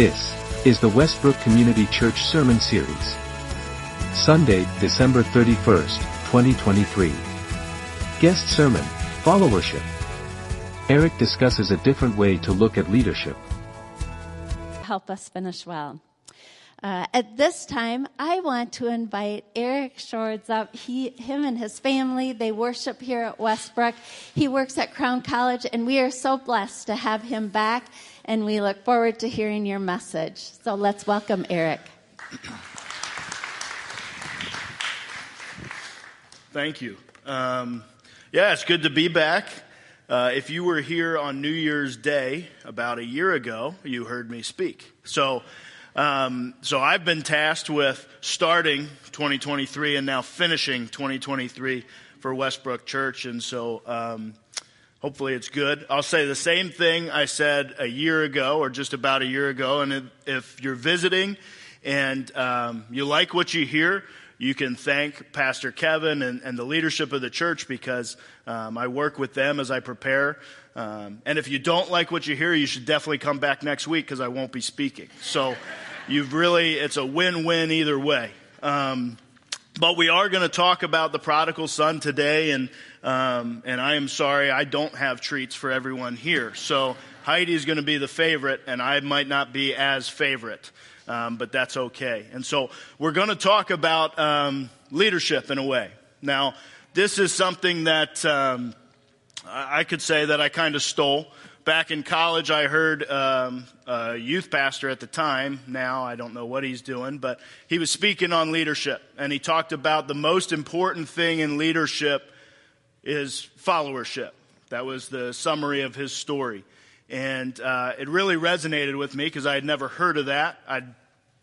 This is the Westbrook Community Church Sermon Series. Sunday, December 31st, 2023. Guest Sermon, Followership. Eric discusses a different way to look at leadership. help us finish well. Uh, at this time, I want to invite Eric Shorts up. He, him and his family, they worship here at Westbrook. He works at Crown College, and we are so blessed to have him back, and we look forward to hearing your message. So let's welcome Eric. Thank you. Um, yeah, it's good to be back. Uh, if you were here on New Year's Day about a year ago, you heard me speak. So, um, so I've been tasked with starting 2023 and now finishing 2023 for Westbrook Church, and so um, hopefully it's good. I'll say the same thing I said a year ago, or just about a year ago. And if, if you're visiting and um, you like what you hear, you can thank Pastor Kevin and, and the leadership of the church because um, I work with them as I prepare. Um, and if you don't like what you hear, you should definitely come back next week because I won't be speaking. So you've really, it's a win win either way. Um, but we are going to talk about the prodigal son today, and um, and I am sorry I don't have treats for everyone here. So Heidi is going to be the favorite, and I might not be as favorite, um, but that's okay. And so we're going to talk about um, leadership in a way. Now, this is something that um, I I could say that I kind of stole. Back in college, I heard um, a youth pastor at the time. Now I don't know what he's doing, but he was speaking on leadership, and he talked about the most important thing in leadership is followership. That was the summary of his story, and uh, it really resonated with me because I had never heard of that. I'd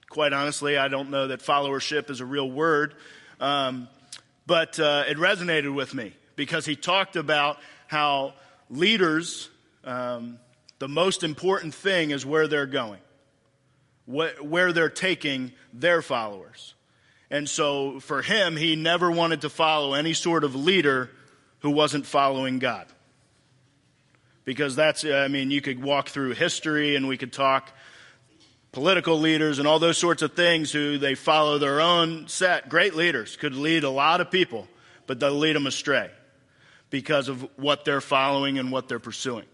quite honestly, I don't know that followership is a real word, um, but uh, it resonated with me because he talked about how leaders um, the most important thing is where they're going, wh- where they're taking their followers. And so for him, he never wanted to follow any sort of leader who wasn't following God. Because that's, I mean, you could walk through history and we could talk political leaders and all those sorts of things who they follow their own set. Great leaders could lead a lot of people, but they'll lead them astray because of what they're following and what they're pursuing.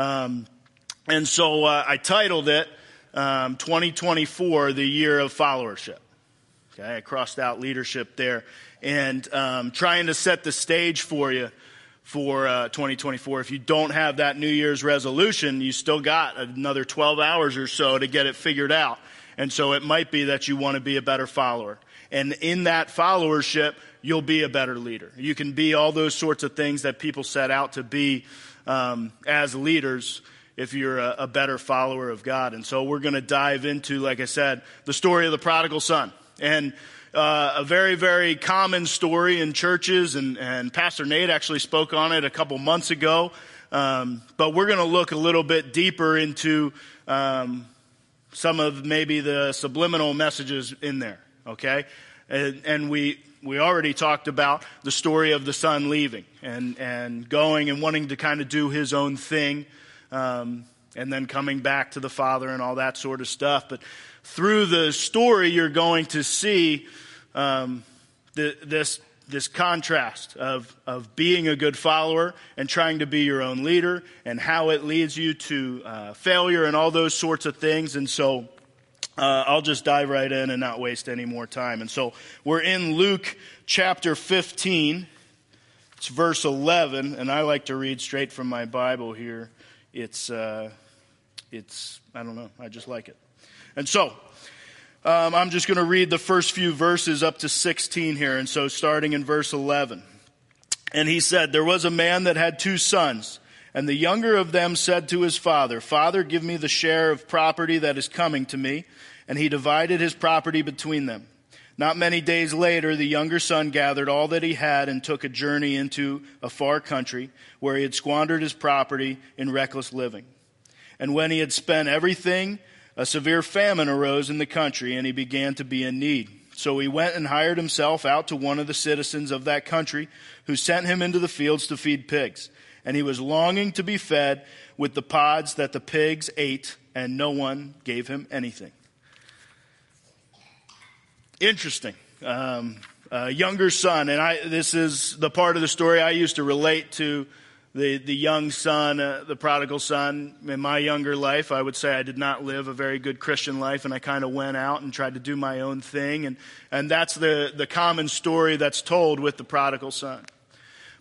Um, and so uh, I titled it um, 2024, the year of followership. Okay, I crossed out leadership there and um, trying to set the stage for you for uh, 2024. If you don't have that New Year's resolution, you still got another 12 hours or so to get it figured out. And so it might be that you want to be a better follower. And in that followership, you'll be a better leader. You can be all those sorts of things that people set out to be um, as leaders if you're a, a better follower of God. And so we're going to dive into, like I said, the story of the prodigal son. And uh, a very, very common story in churches, and, and Pastor Nate actually spoke on it a couple months ago. Um, but we're going to look a little bit deeper into um, some of maybe the subliminal messages in there, okay? And, and we, we already talked about the story of the son leaving and, and going and wanting to kind of do his own thing, um, and then coming back to the father and all that sort of stuff. But through the story, you're going to see um, the, this this contrast of, of being a good follower and trying to be your own leader and how it leads you to uh, failure and all those sorts of things. And so uh, I'll just dive right in and not waste any more time. And so we're in Luke chapter 15. It's verse 11, and I like to read straight from my Bible here. It's, uh, it's I don't know, I just like it. And so, um, I'm just going to read the first few verses up to 16 here. And so, starting in verse 11. And he said, There was a man that had two sons. And the younger of them said to his father, Father, give me the share of property that is coming to me. And he divided his property between them. Not many days later, the younger son gathered all that he had and took a journey into a far country where he had squandered his property in reckless living. And when he had spent everything, a severe famine arose in the country and he began to be in need. So he went and hired himself out to one of the citizens of that country who sent him into the fields to feed pigs. And he was longing to be fed with the pods that the pigs ate, and no one gave him anything. Interesting. Um, younger son, and I, this is the part of the story I used to relate to the, the young son, uh, the prodigal son. In my younger life, I would say I did not live a very good Christian life, and I kind of went out and tried to do my own thing. And, and that's the, the common story that's told with the prodigal son.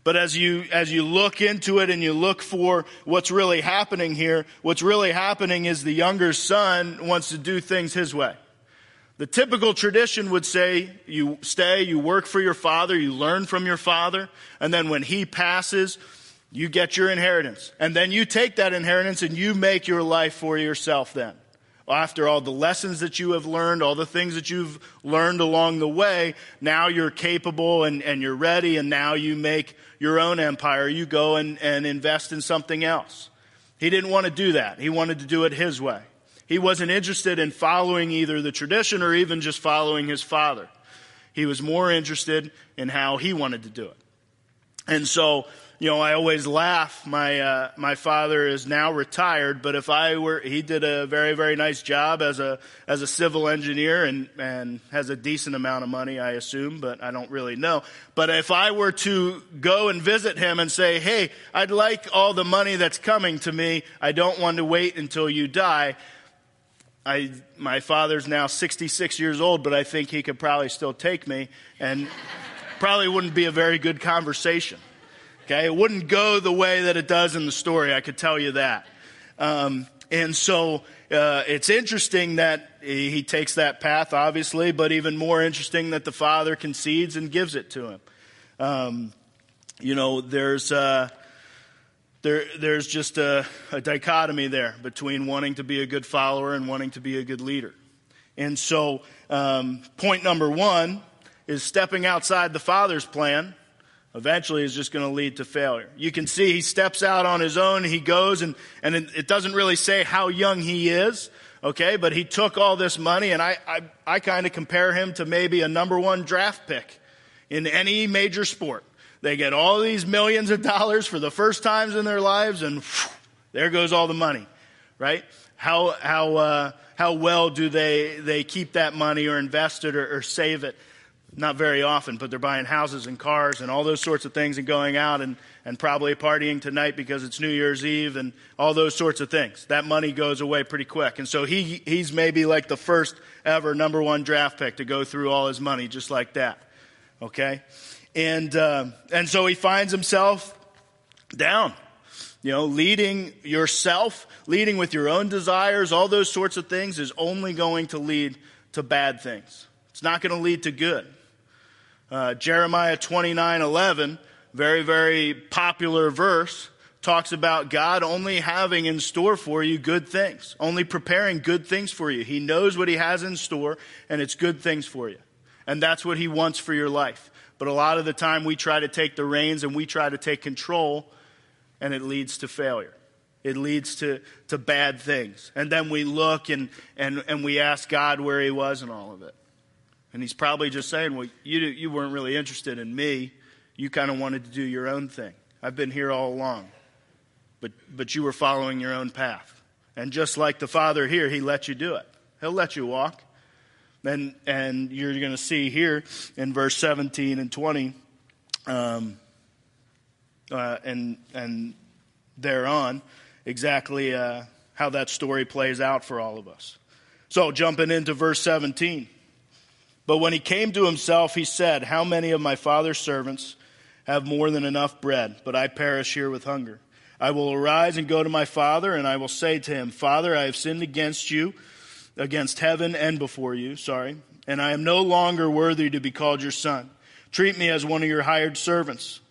But as you, as you look into it and you look for what's really happening here, what's really happening is the younger son wants to do things his way. The typical tradition would say you stay, you work for your father, you learn from your father, and then when he passes, you get your inheritance. And then you take that inheritance and you make your life for yourself then. After all the lessons that you have learned, all the things that you've learned along the way, now you're capable and, and you're ready, and now you make your own empire. You go and, and invest in something else. He didn't want to do that. He wanted to do it his way. He wasn't interested in following either the tradition or even just following his father. He was more interested in how he wanted to do it. And so you know, I always laugh. My uh, my father is now retired, but if I were, he did a very very nice job as a as a civil engineer and and has a decent amount of money, I assume, but I don't really know. But if I were to go and visit him and say, "Hey, I'd like all the money that's coming to me. I don't want to wait until you die." I my father's now 66 years old, but I think he could probably still take me, and probably wouldn't be a very good conversation. Okay, it wouldn't go the way that it does in the story. I could tell you that. Um, and so uh, it's interesting that he takes that path, obviously, but even more interesting that the father concedes and gives it to him. Um, you know, there's uh, there there's just a, a dichotomy there between wanting to be a good follower and wanting to be a good leader. And so, um, point number one is stepping outside the father's plan eventually is just going to lead to failure. You can see he steps out on his own, he goes, and, and it doesn't really say how young he is, okay, but he took all this money, and I, I, I kind of compare him to maybe a number one draft pick in any major sport. They get all these millions of dollars for the first times in their lives, and whew, there goes all the money, right? How, how, uh, how well do they, they keep that money or invest it or, or save it? not very often, but they're buying houses and cars and all those sorts of things and going out and, and probably partying tonight because it's New Year's Eve and all those sorts of things. That money goes away pretty quick. And so he, he's maybe like the first ever number one draft pick to go through all his money just like that. Okay? And, uh, and so he finds himself down. You know, leading yourself, leading with your own desires, all those sorts of things is only going to lead to bad things. It's not going to lead to good. Uh, Jeremiah 29 11, very, very popular verse, talks about God only having in store for you good things, only preparing good things for you. He knows what He has in store, and it's good things for you. And that's what He wants for your life. But a lot of the time, we try to take the reins and we try to take control, and it leads to failure. It leads to, to bad things. And then we look and, and, and we ask God where He was in all of it. And he's probably just saying, Well, you, you weren't really interested in me. You kind of wanted to do your own thing. I've been here all along. But, but you were following your own path. And just like the Father here, He let you do it. He'll let you walk. And, and you're going to see here in verse 17 and 20, um, uh, and, and thereon, exactly uh, how that story plays out for all of us. So, jumping into verse 17. But when he came to himself, he said, How many of my father's servants have more than enough bread, but I perish here with hunger? I will arise and go to my father, and I will say to him, Father, I have sinned against you, against heaven and before you, sorry, and I am no longer worthy to be called your son. Treat me as one of your hired servants.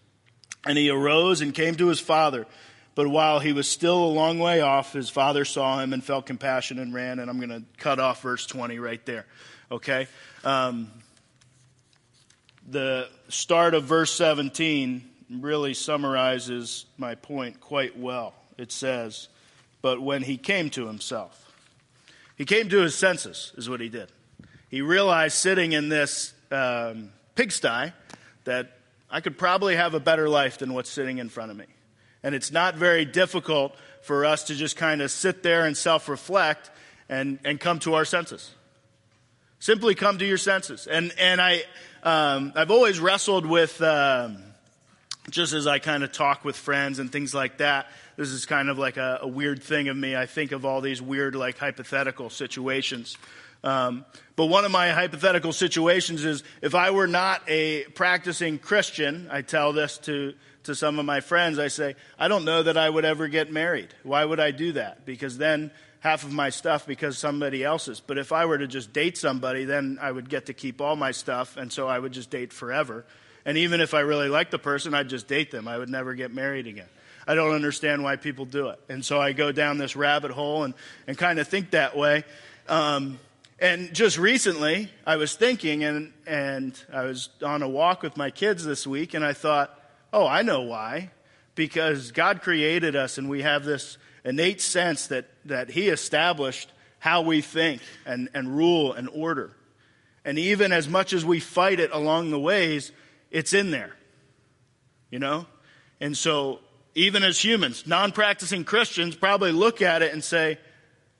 And he arose and came to his father. But while he was still a long way off, his father saw him and felt compassion and ran. And I'm going to cut off verse 20 right there. Okay? Um, the start of verse 17 really summarizes my point quite well. It says, But when he came to himself, he came to his senses, is what he did. He realized sitting in this um, pigsty that I could probably have a better life than what's sitting in front of me. And it's not very difficult for us to just kind of sit there and self reflect and, and come to our senses. Simply come to your senses. And, and I, um, I've always wrestled with, um, just as I kind of talk with friends and things like that, this is kind of like a, a, weird thing of me. I think of all these weird, like, hypothetical situations. Um, but one of my hypothetical situations is if I were not a practicing Christian, I tell this to, to some of my friends, I say, I don't know that I would ever get married. Why would I do that? Because then half of my stuff because somebody else's. But if I were to just date somebody, then I would get to keep all my stuff, and so I would just date forever. And even if I really liked the person, I'd just date them. I would never get married again. I don't understand why people do it. And so I go down this rabbit hole and, and kind of think that way. Um, and just recently, I was thinking, and, and I was on a walk with my kids this week, and I thought, oh, I know why. Because God created us, and we have this innate sense that, that He established how we think and, and rule and order. And even as much as we fight it along the ways, it's in there. You know? And so, even as humans, non practicing Christians probably look at it and say,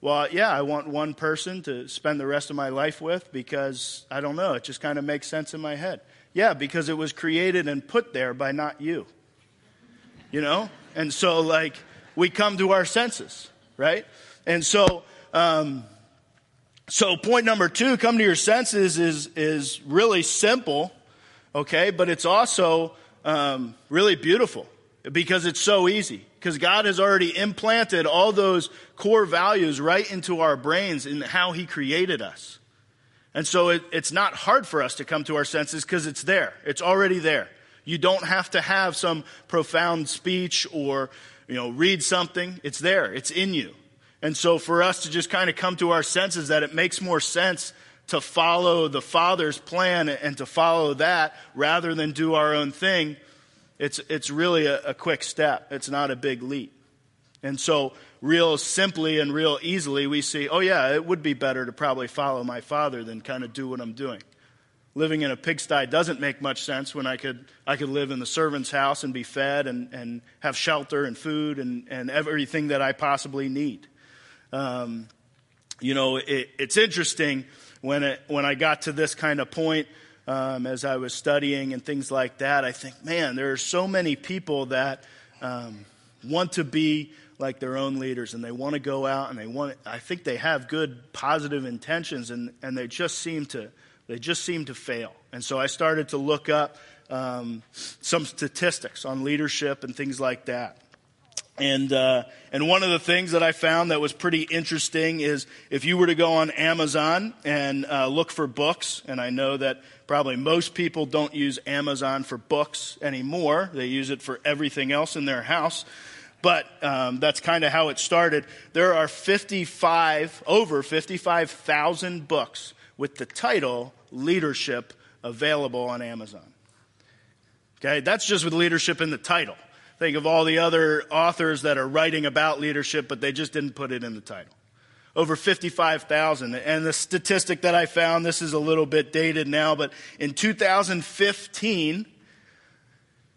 well, yeah, I want one person to spend the rest of my life with because I don't know, it just kind of makes sense in my head. Yeah, because it was created and put there by not you. You know? And so, like, we come to our senses, right? And so, um, so point number two, come to your senses, is, is really simple, okay? But it's also um, really beautiful because it's so easy. Because God has already implanted all those core values right into our brains in how He created us. And so it, it's not hard for us to come to our senses because it's there. It's already there. You don't have to have some profound speech or, you know, read something. It's there. It's in you. And so for us to just kind of come to our senses that it makes more sense to follow the Father's plan and to follow that rather than do our own thing it's, it's really a, a quick step. It's not a big leap. And so, real simply and real easily, we see, oh, yeah, it would be better to probably follow my father than kind of do what I'm doing. Living in a pigsty doesn't make much sense when I could, I could live in the servant's house and be fed and, and have shelter and food and, and everything that I possibly need. Um, you know, it, it's interesting when, it, when I got to this kind of point um, as I was studying and things like that, I think, man, there are so many people that um, want to be like their own leaders and they want to go out and they want I think they have good positive intentions and, and they just seem to they just seem to fail. And so I started to look up um, some statistics on leadership and things like that. And, uh, and one of the things that I found that was pretty interesting is if you were to go on Amazon and uh, look for books, and I know that probably most people don't use Amazon for books anymore, they use it for everything else in their house. But um, that's kind of how it started. There are 55, over 55,000 books with the title Leadership available on Amazon. Okay, that's just with leadership in the title. Think of all the other authors that are writing about leadership, but they just didn't put it in the title. Over 55,000. And the statistic that I found, this is a little bit dated now, but in 2015,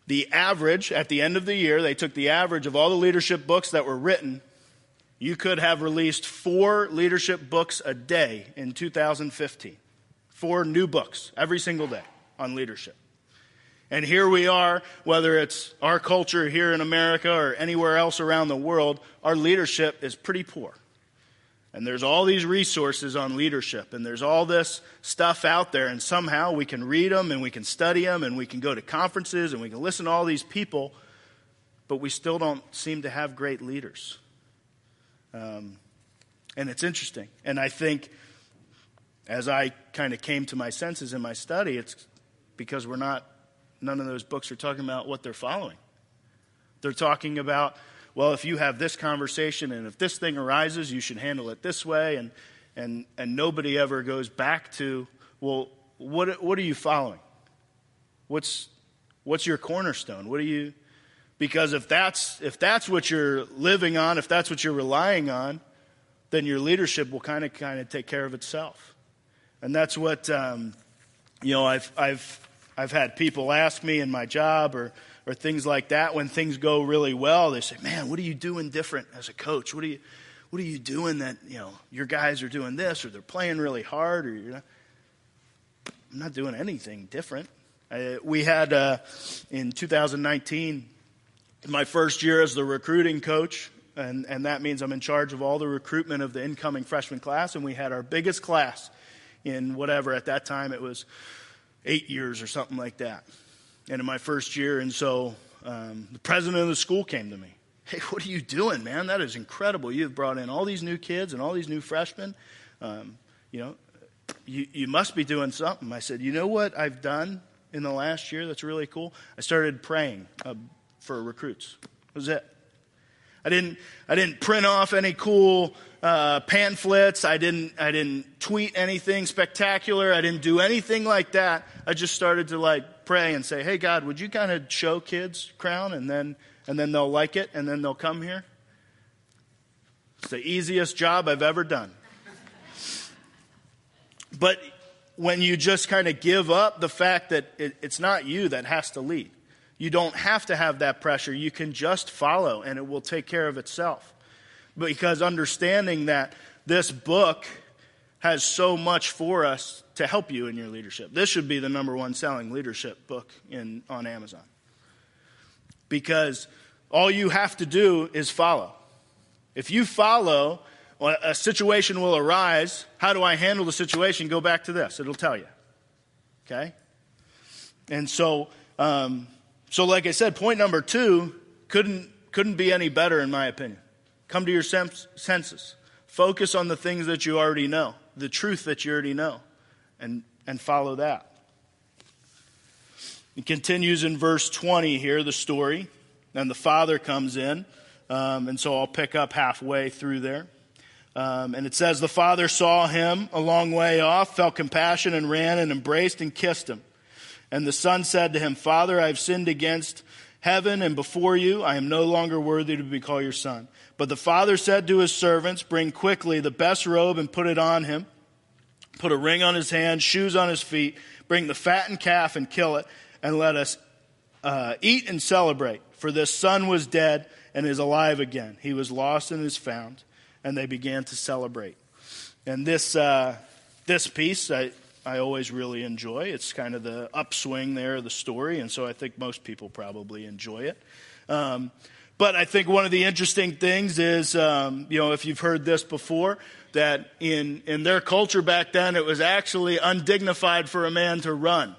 the average, at the end of the year, they took the average of all the leadership books that were written. You could have released four leadership books a day in 2015. Four new books every single day on leadership. And here we are, whether it's our culture here in America or anywhere else around the world, our leadership is pretty poor. And there's all these resources on leadership, and there's all this stuff out there, and somehow we can read them and we can study them and we can go to conferences and we can listen to all these people, but we still don't seem to have great leaders. Um, and it's interesting. And I think as I kind of came to my senses in my study, it's because we're not none of those books are talking about what they're following. They're talking about, well, if you have this conversation and if this thing arises, you should handle it this way. And, and, and nobody ever goes back to, well, what, what are you following? What's, what's your cornerstone? What are you, because if that's, if that's what you're living on, if that's what you're relying on, then your leadership will kind of, kind of take care of itself. And that's what, um, you know, I've, I've I've had people ask me in my job or, or things like that, when things go really well, they say, Man, what are you doing different as a coach? What are you, what are you doing that, you know, your guys are doing this or they're playing really hard or you're not. I'm not doing anything different. We had uh, in 2019, my first year as the recruiting coach, and, and that means I'm in charge of all the recruitment of the incoming freshman class, and we had our biggest class in whatever, at that time it was eight years or something like that. And in my first year, and so um, the president of the school came to me. Hey, what are you doing, man? That is incredible. You've brought in all these new kids and all these new freshmen. Um, you know, you, you must be doing something. I said, you know what I've done in the last year that's really cool? I started praying uh, for recruits. That was it. I didn't, I didn't print off any cool uh, pamphlets. I didn't, I didn't tweet anything spectacular. I didn't do anything like that. I just started to like pray and say, "Hey God, would you kind of show kids Crown, and then, and then they'll like it, and then they'll come here." It's the easiest job I've ever done. But when you just kind of give up the fact that it, it's not you that has to lead, you don't have to have that pressure. You can just follow and it will take care of itself. Because understanding that this book has so much for us to help you in your leadership. This should be the number one selling leadership book in, on Amazon. Because all you have to do is follow. If you follow, a situation will arise. How do I handle the situation? Go back to this. It'll tell you. Okay? And so, um, so like I said, point number two couldn't, couldn't be any better in my opinion. Come to your senses. Focus on the things that you already know, the truth that you already know, and, and follow that. It continues in verse 20 here, the story. And the father comes in. Um, and so I'll pick up halfway through there. Um, and it says, The father saw him a long way off, felt compassion, and ran and embraced and kissed him. And the son said to him, Father, I have sinned against heaven and before you. I am no longer worthy to be called your son. But the father said to his servants, Bring quickly the best robe and put it on him. Put a ring on his hand, shoes on his feet. Bring the fattened calf and kill it, and let us uh, eat and celebrate. For this son was dead and is alive again. He was lost and is found and they began to celebrate. And this, uh, this piece, I, I always really enjoy. It's kind of the upswing there of the story, and so I think most people probably enjoy it. Um, but I think one of the interesting things is, um, you know, if you've heard this before, that in, in their culture back then, it was actually undignified for a man to run.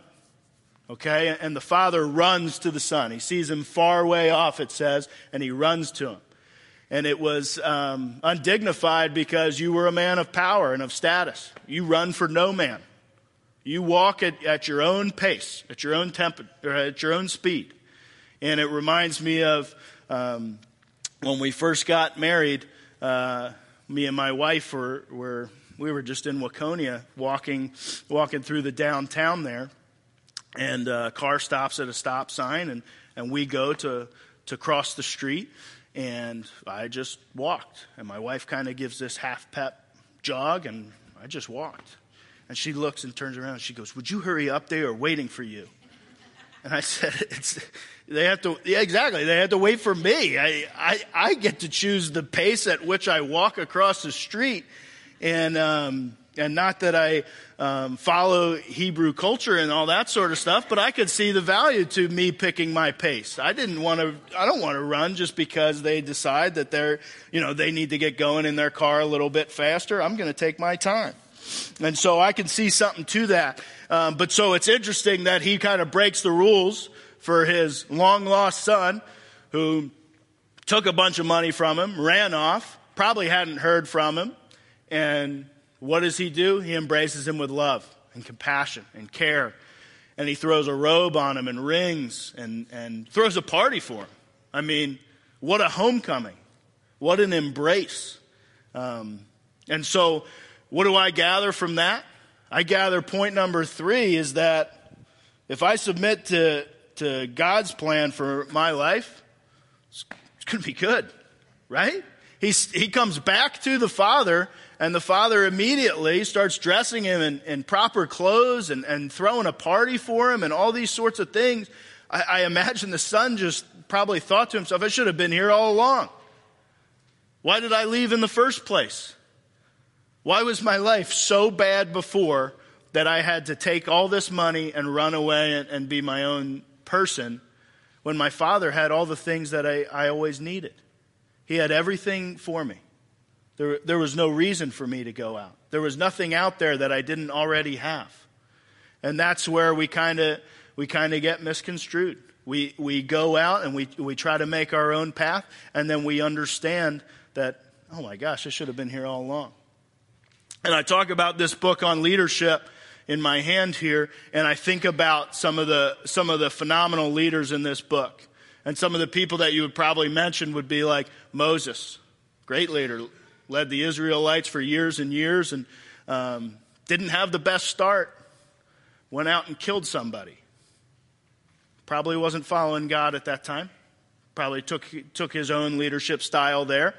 Okay? And the father runs to the son. He sees him far way off, it says, and he runs to him and it was um, undignified because you were a man of power and of status. You run for no man. You walk at, at your own pace, at your own tempo, or at your own speed. And it reminds me of um, when we first got married. Uh, me and my wife were, were we were just in Waconia walking walking through the downtown there, and a car stops at a stop sign, and and we go to to cross the street, and I just walked. And my wife kind of gives this half pep jog, and I just walked. And she looks and turns around and she goes, Would you hurry up? They are waiting for you. And I said, it's, they have to, yeah, exactly. They had to wait for me. I, I, I get to choose the pace at which I walk across the street. And, um, and not that I um, follow Hebrew culture and all that sort of stuff, but I could see the value to me picking my pace. I didn't want to. I don't want to run just because they decide that they're, you know, they need to get going in their car a little bit faster. I'm going to take my time, and so I can see something to that. Um, but so it's interesting that he kind of breaks the rules for his long lost son, who took a bunch of money from him, ran off, probably hadn't heard from him, and what does he do? He embraces him with love and compassion and care. And he throws a robe on him and rings and, and throws a party for him. I mean, what a homecoming. What an embrace. Um, and so, what do I gather from that? I gather point number three is that if I submit to, to God's plan for my life, it's, going to be good, right? He's, he comes back to the Father and the father immediately starts dressing him in, in proper clothes and, and throwing a party for him and all these sorts of things. I, I imagine the son just probably thought to himself, I should have been here all along. Why did I leave in the first place? Why was my life so bad before that I had to take all this money and run away and, and be my own person when my father had all the things that I, I always needed? He had everything for me. There, there was no reason for me to go out. There was nothing out there that I didn't already have. And that's where we kind of we kind of get misconstrued. We we go out and we we try to make our own path and then we understand that oh my gosh, I should have been here all along. And I talk about this book on leadership in my hand here and I think about some of the some of the phenomenal leaders in this book. And some of the people that you would probably mention would be like Moses, great leader, led the Israelites for years and years and um, didn't have the best start, went out and killed somebody. Probably wasn't following God at that time. Probably took, took his own leadership style there.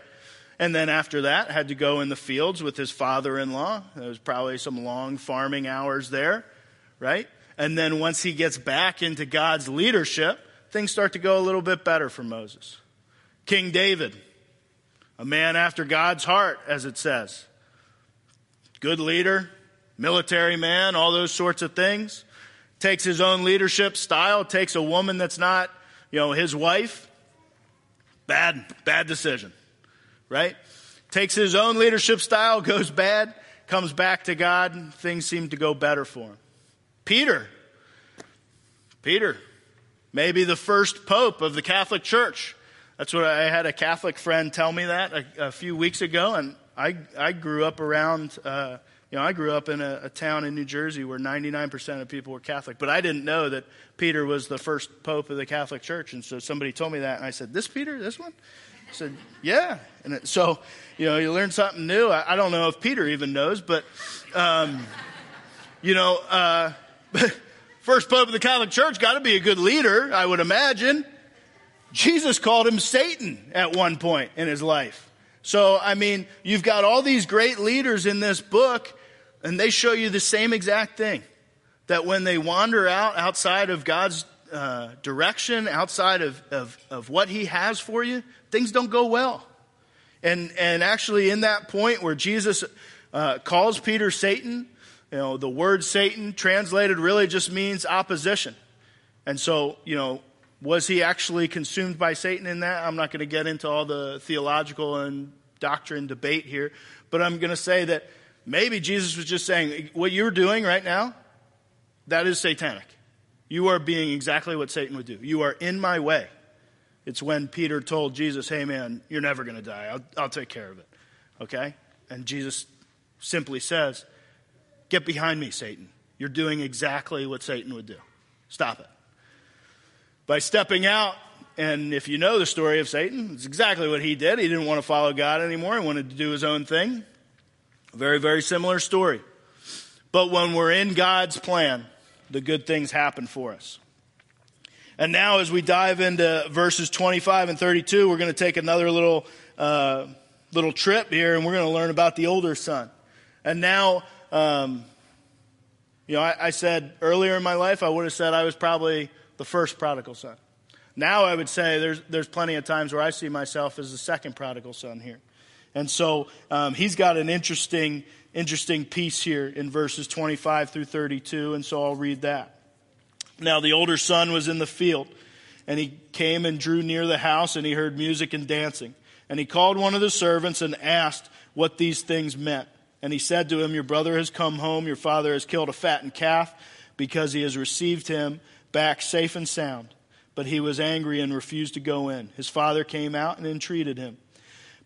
And then after that, had to go in the fields with his father in law. There was probably some long farming hours there, right? And then once he gets back into God's leadership, things start to go a little bit better for Moses. King David, a man after God's heart, as it says. Good leader, military man, all those sorts of things. Takes his own leadership style, takes a woman that's not, you know, his wife. Bad, bad decision, right? Takes his own leadership style, goes bad, comes back to God, things seem to go better for him. Peter, Peter, maybe the first pope of the Catholic Church. That's what I had a Catholic friend tell me that a, a few weeks ago, and I I grew up around. Uh, you know, I grew up in a, a, town in New Jersey where 99% of people were Catholic, but I didn't know that Peter was the first pope of the Catholic Church. And so somebody told me that, and I said, "This Peter, this one?" I said, "Yeah." And it, so, you know, you learn something new. I, I, don't know if Peter even knows, but, um, you know, uh, first pope of the Catholic Church got to be a good leader, I would imagine. Jesus called him Satan at one point in his life. So, I mean, you've got all these great leaders in this book, and they show you the same exact thing. That when they wander out outside of God's uh, direction, outside of, of, of what He has for you, things don't go well. And, and actually, in that point where Jesus uh, calls Peter Satan, you know, the word Satan translated really just means opposition. And so, you know, was he actually consumed by Satan in that? I'm not going to get into all the theological and doctrine debate here, but I'm going to say that maybe Jesus was just saying, what you're doing right now, that is satanic. You are being exactly what Satan would do. You are in my way. It's when Peter told Jesus, hey man, you're never going to die. I'll, I'll take care of it. Okay? And Jesus simply says, get behind me, Satan. You're doing exactly what Satan would do. Stop it by stepping out. And if you know the story of Satan, it's exactly what he did. He didn't want to follow God anymore, he wanted to do his own thing. Very, very similar story. But when we're in God's plan, the good things happen for us. And now, as we dive into verses 25 and 32, we're going to take another little, uh, little trip here and we're going to learn about the older son. And now, um, you know, I, I said earlier in my life, I would have said I was probably the first prodigal son. Now I would say there's, there's plenty of times where I see myself as the second prodigal son here. And so um, he's got an interesting, interesting piece here in verses 25 through 32, and so I'll read that. Now the older son was in the field, and he came and drew near the house, and he heard music and dancing. And he called one of the servants and asked what these things meant. And he said to him, Your brother has come home, your father has killed a fattened calf, because he has received him back safe and sound. But he was angry and refused to go in. His father came out and entreated him.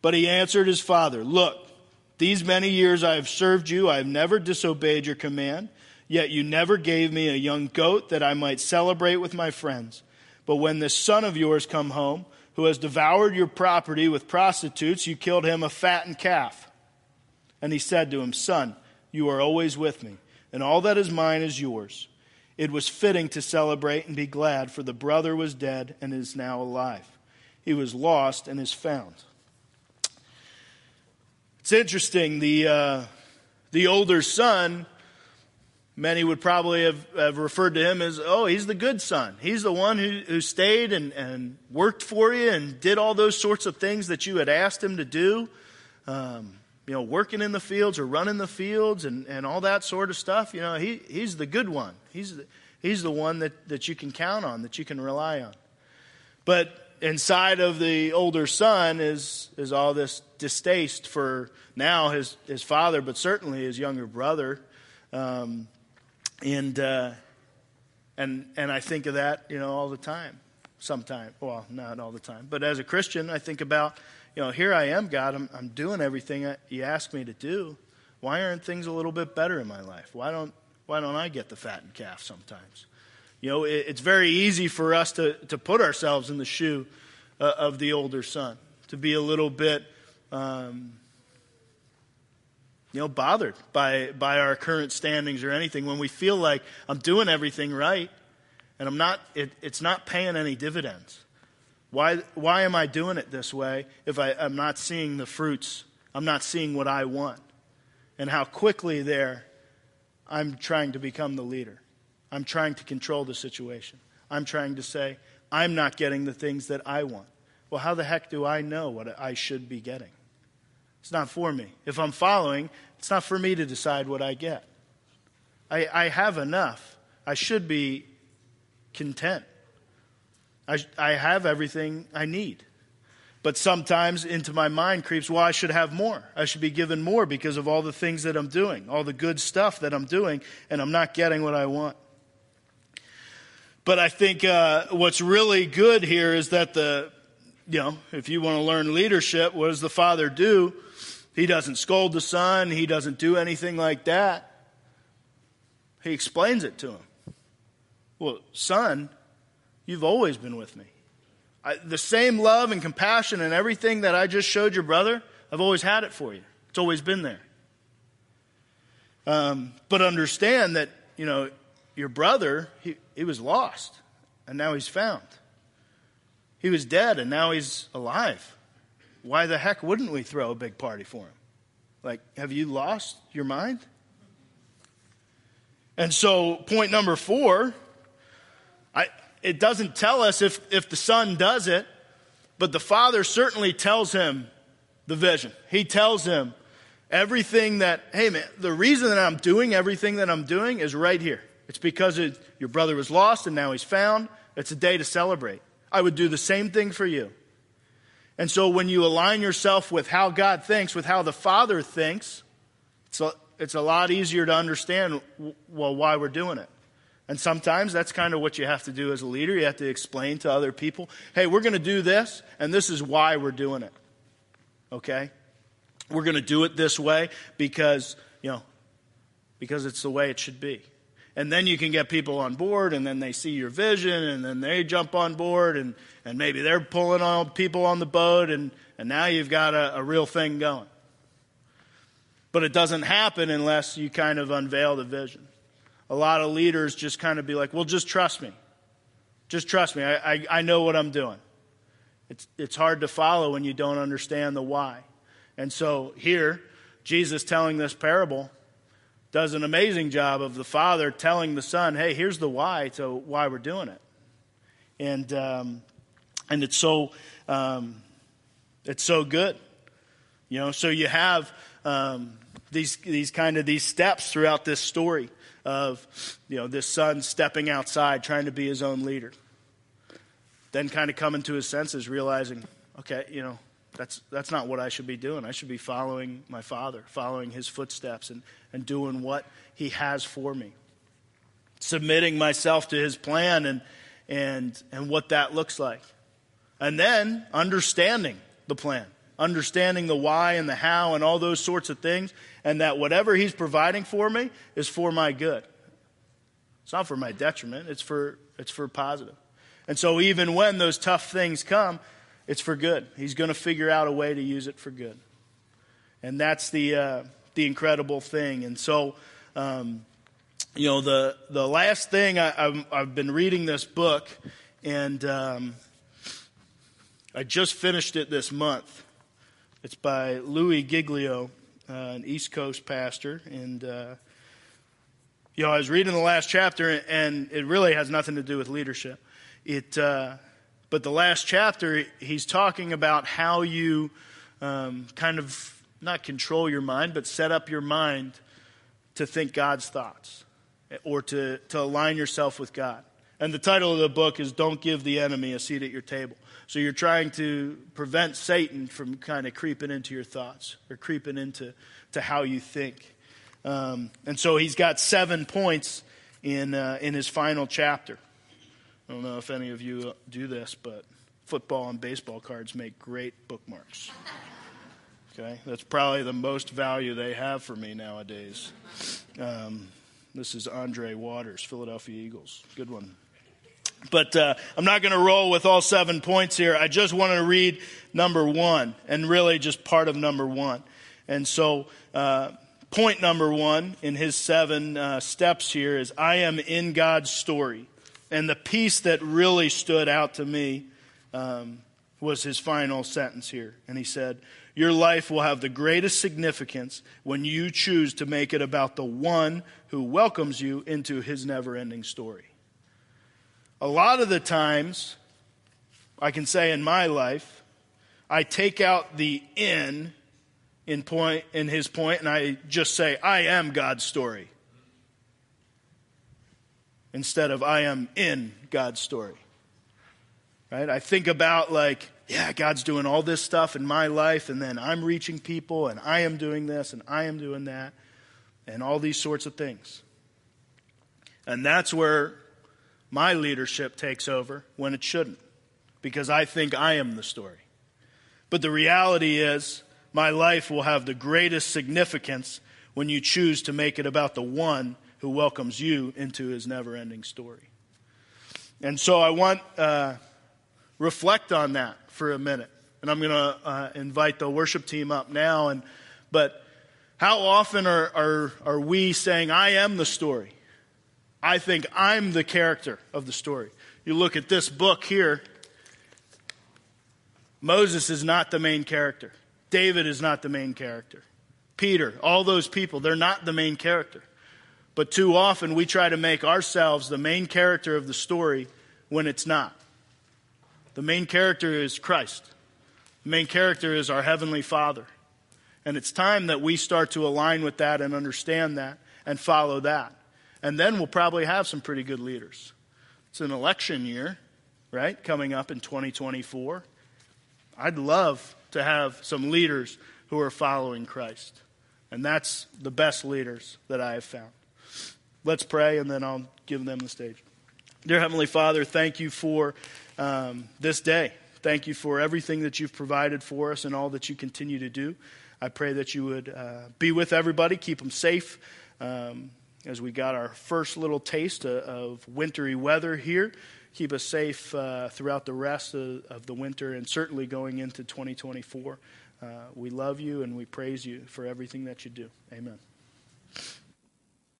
But he answered his father, Look, these many years I have served you. I have never disobeyed your command. Yet you never gave me a young goat that I might celebrate with my friends. But when this son of yours come home, who has devoured your property with prostitutes, you killed him a fattened calf. And he said to him, Son, you are always with me, and all that is mine is yours it was fitting to celebrate and be glad, for the brother was dead and is now alive. He was lost and is found. It's interesting, the, uh, the older son, many would probably have, have, referred to him as, oh, he's the good son. He's the one who, who stayed and, and worked for you and did all those sorts of things that you had asked him to do. Um, you know, working in the fields or running the fields and, and all that sort of stuff. You know, he, he's the good one. He's the, he's the one that, that you can count on, that you can rely on. But inside of the older son is, is all this distaste for now his, his father, but certainly his younger brother. Um, and, uh, and, and I think of that, you know, all the time. Sometimes, well, not all the time. But as a Christian, I think about, you know, here I am, God, I'm, I'm doing everything you ask me to do. Why aren't things a little bit better in my life? Why don't, why don't I get the fattened calf sometimes? You know, it, it's very easy for us to, to put ourselves in the shoe uh, of the older son, to be a little bit, um, you know, bothered by, by our current standings or anything when we feel like I'm doing everything right and I'm not, it, it's not paying any dividends. Why, why am I doing it this way if I, I'm not seeing the fruits? I'm not seeing what I want. And how quickly there I'm trying to become the leader. I'm trying to control the situation. I'm trying to say, I'm not getting the things that I want. Well, how the heck do I know what I should be getting? It's not for me. If I'm following, it's not for me to decide what I get. I, I have enough. I should be content. I, I have everything I need. But sometimes into my mind creeps, well, I should have more. I should be given more because of all the things that I'm doing, all the good stuff that I'm doing, and I'm not getting what I want. But I think uh, what's really good here is that the, you know, if you want to learn leadership, what does the father do? He doesn't scold the son, he doesn't do anything like that. He explains it to him. Well, son, you've always been with me. I, the same love and compassion and everything that I just showed your brother, I've always had it for you. It's always been there. Um, but understand that, you know, your brother, he, he was lost, and now he's found. He was dead, and now he's alive. Why the heck wouldn't we throw a big party for him? Like, have you lost your mind? And so, point number four, I, it doesn't tell us if, if the son does it, but the father certainly tells him the vision. He tells him everything that, hey man, the reason that I'm doing everything that I'm doing is right here. It's because it, your brother was lost and now he's found. It's a day to celebrate. I would do the same thing for you. And so when you align yourself with how God thinks, with how the Father thinks, it's a, it's a lot easier to understand, well, why we're doing it. And sometimes that's kind of what you have to do as a leader. You have to explain to other people, hey, we're going to do this, and this is why we're doing it. Okay? We're going to do it this way because, you know, because it's the way it should be and then you can get people on board and then they see your vision and then they jump on board and, and maybe they're pulling all people on the boat and, and now you've got a, a real thing going. But it doesn't happen unless you kind of unveil the vision. A lot of leaders just kind of be like well just trust me. Just trust me. I, I, I know what i'm doing. It's, it's hard to follow when you don't understand the why. And so here jesus telling this parable does an amazing job of the father telling the son, hey, here's the why to why we're doing it. And, um, and it's so, um, it's so good. You know, so you have um, these, these kind of these steps throughout this story of, you know, this son stepping outside, trying to be his own leader. Then kind of coming to his senses, realizing, okay, you know, that's, that's not what I should be doing. I should be following my father, following his footsteps, and, and doing what he has for me. Submitting myself to his plan and, and, and what that looks like. And then understanding the plan, understanding the why and the how and all those sorts of things, and that whatever he's providing for me is for my good. It's not for my detriment, it's for, it's for positive. And so even when those tough things come, it's for good. He's going to figure out a way to use it for good. And that's the, uh, the incredible thing. And so, um, you know, the, the last thing I, have been reading this book, and um, I just finished it this month. It's by Louie Giglio, uh, an East Coast pastor. And, uh, You know, I was reading the last chapter, and it really has nothing to do with leadership. It, uh, but the last chapter, he's talking about how you um, kind of not control your mind, but set up your mind to think God's thoughts or to, to align yourself with God. And the title of the book is Don't Give the Enemy a Seat at Your Table. So you're trying to prevent Satan from kind of creeping into your thoughts or creeping into to how you think. Um, and so he's got seven points in, uh, in his final chapter. I don't know if any of you do this, but football and baseball cards make great bookmarks. Okay, that's probably the most value they have for me nowadays. Um, this is Andre Waters, Philadelphia Eagles. Good one. But uh, I'm not going to roll with all seven points here. I just want to read number one, and really just part of number one. And so, uh, point number one in his seven uh, steps here is I am in God's story. And the piece that really stood out to me um, was his final sentence here. And he said, Your life will have the greatest significance when you choose to make it about the one who welcomes you into his never ending story. A lot of the times, I can say in my life, I take out the in in point in his point and I just say, I am God's story. Instead of I am in God's story. Right? I think about like, yeah, God's doing all this stuff in my life, and then I'm reaching people, and I am doing this, and I am doing that, and all these sorts of things. And that's where my leadership takes over when it shouldn't, because I think I am the story. But the reality is, my life will have the greatest significance when you choose to make it about the one who welcomes you into his never ending story. And so I want uh, reflect on that for a minute. And I'm going to uh, invite the worship team up now. And, but how often are, are, are we saying, I am the story? I think I'm the character of the story. You look at this book here, Moses is not the main character. David is not the main character. Peter, all those people, they're not the main character. But too often we try to make ourselves the main character of the story when it's not. The main character is Christ. The main character is our Heavenly Father. And it's time that we start to align with that and understand that and follow that. And then we'll probably have some pretty good leaders. It's an election year, right? Coming up in 2024. I'd love to have some leaders who are following Christ. And that's the best leaders that I have found. Let's pray, and then I'll give them the stage. Dear Heavenly Father, thank you for um, this day. Thank you for everything that you've provided for us and all that you continue to do. I pray that you would uh, be with everybody, keep them safe. Um, as we got our first little taste of, of wintry weather here. Keep us safe uh, throughout the rest of, of, the winter and certainly going into 2024. Uh, we love you and we praise you for everything that you do. Amen.